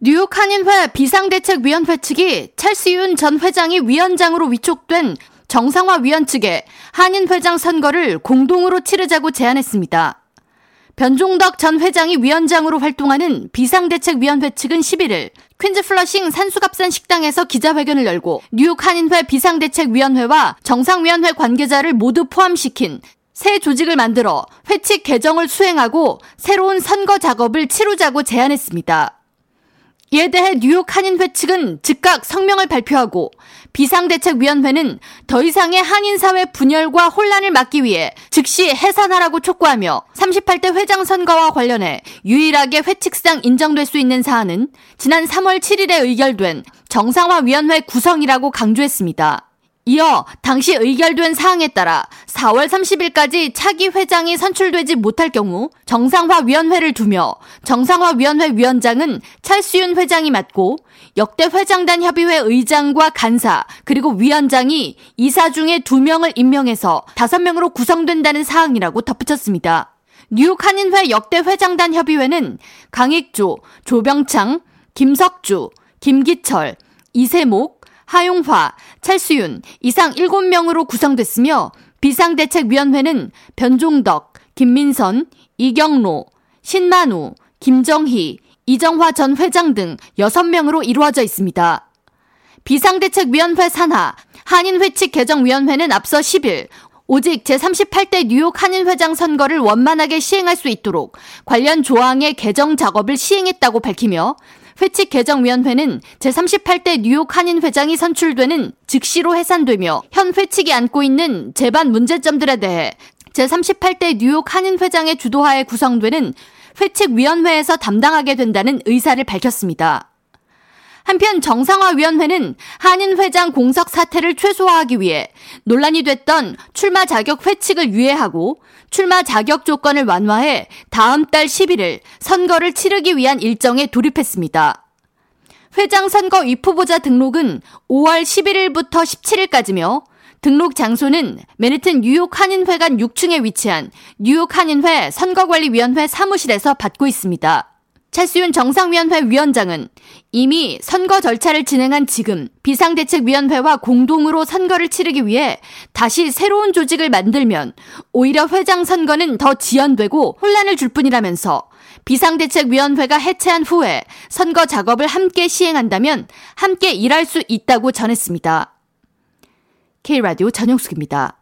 뉴욕 한인회 비상대책위원회 측이 찰스윤 전 위원장이 위원장으로 위촉된 정상화 위원 측에 한인회장 선거를 공동으로 치르자고 제안했습니다. 변종덕 전 회장이 위원장으로 활동하는 비상대책위원회 측은 11일 퀸즈 플러싱 산수갑산 식당에서 기자회견을 열고 뉴욕 한인회 비상대책위원회와 정상위원회 관계자를 모두 포함시킨 새 조직을 만들어 회칙 개정을 수행하고 새로운 선거 작업을 치르자고 제안했습니다. 이에 대해 뉴욕 한인회 측은 즉각 성명을 발표하고 비상대책위원회는 더 이상의 한인사회 분열과 혼란을 막기 위해 즉시 해산하라고 촉구하며 38대 회장 선거와 관련해 유일하게 회칙상 인정될 수 있는 사안은 지난 3월 7일에 의결된 정상화위원회 구성이라고 강조했습니다. 이어 당시 의결된 사항에 따라 4월 30일까지 차기 회장이 선출되지 못할 경우 정상화위원회를 두며 정상화위원회 위원장은 찰수윤 회장이 맡고 역대 회장단 협의회 의장과 간사 그리고 위원장이 이사 중에 2명을 임명해서 5명으로 구성된다는 사항이라고 덧붙였습니다. 뉴욕 한인회 역대 회장단 협의회는 강익조, 조병창, 김석주, 김기철, 이세목, 하용화, 찰수윤 이상 7명으로 구성됐으며 비상대책위원회는 변종덕, 김민선, 이경로, 신만우, 김정희, 이정화 전 회장 등 6명으로 이루어져 있습니다. 비상대책위원회 산하 한인회칙 개정위원회는 앞서 10일 오직 제38대 뉴욕 한인회장 선거를 원만하게 시행할 수 있도록 관련 조항의 개정 작업을 시행했다고 밝히며 회칙 개정위원회는 제38대 뉴욕 한인회장이 선출되는 즉시로 해산되며 현 회칙이 안고 있는 재반 문제점들에 대해 제38대 뉴욕 한인회장의 주도하에 구성되는 회칙위원회에서 담당하게 된다는 의사를 밝혔습니다. 한편 정상화위원회는 한인회장 공석 사태를 최소화하기 위해 논란이 됐던 출마 자격 회칙을 유예하고 출마 자격 조건을 완화해 다음 달 11일 선거를 치르기 위한 일정에 돌입했습니다. 회장 선거 입후보자 등록은 5월 11일부터 17일까지며 등록 장소는 맨해튼 뉴욕 한인회관 6층에 위치한 뉴욕 한인회 선거관리위원회 사무실에서 받고 있습니다. 찰수윤 정상위원회 위원장은 이미 선거 절차를 진행한 지금 비상대책위원회와 공동으로 선거를 치르기 위해 다시 새로운 조직을 만들면 오히려 회장 선거는 더 지연되고 혼란을 줄 뿐이라면서 비상대책위원회가 해체한 후에 선거 작업을 함께 시행한다면 함께 일할 수 있다고 전했습니다. K라디오 전영숙입니다.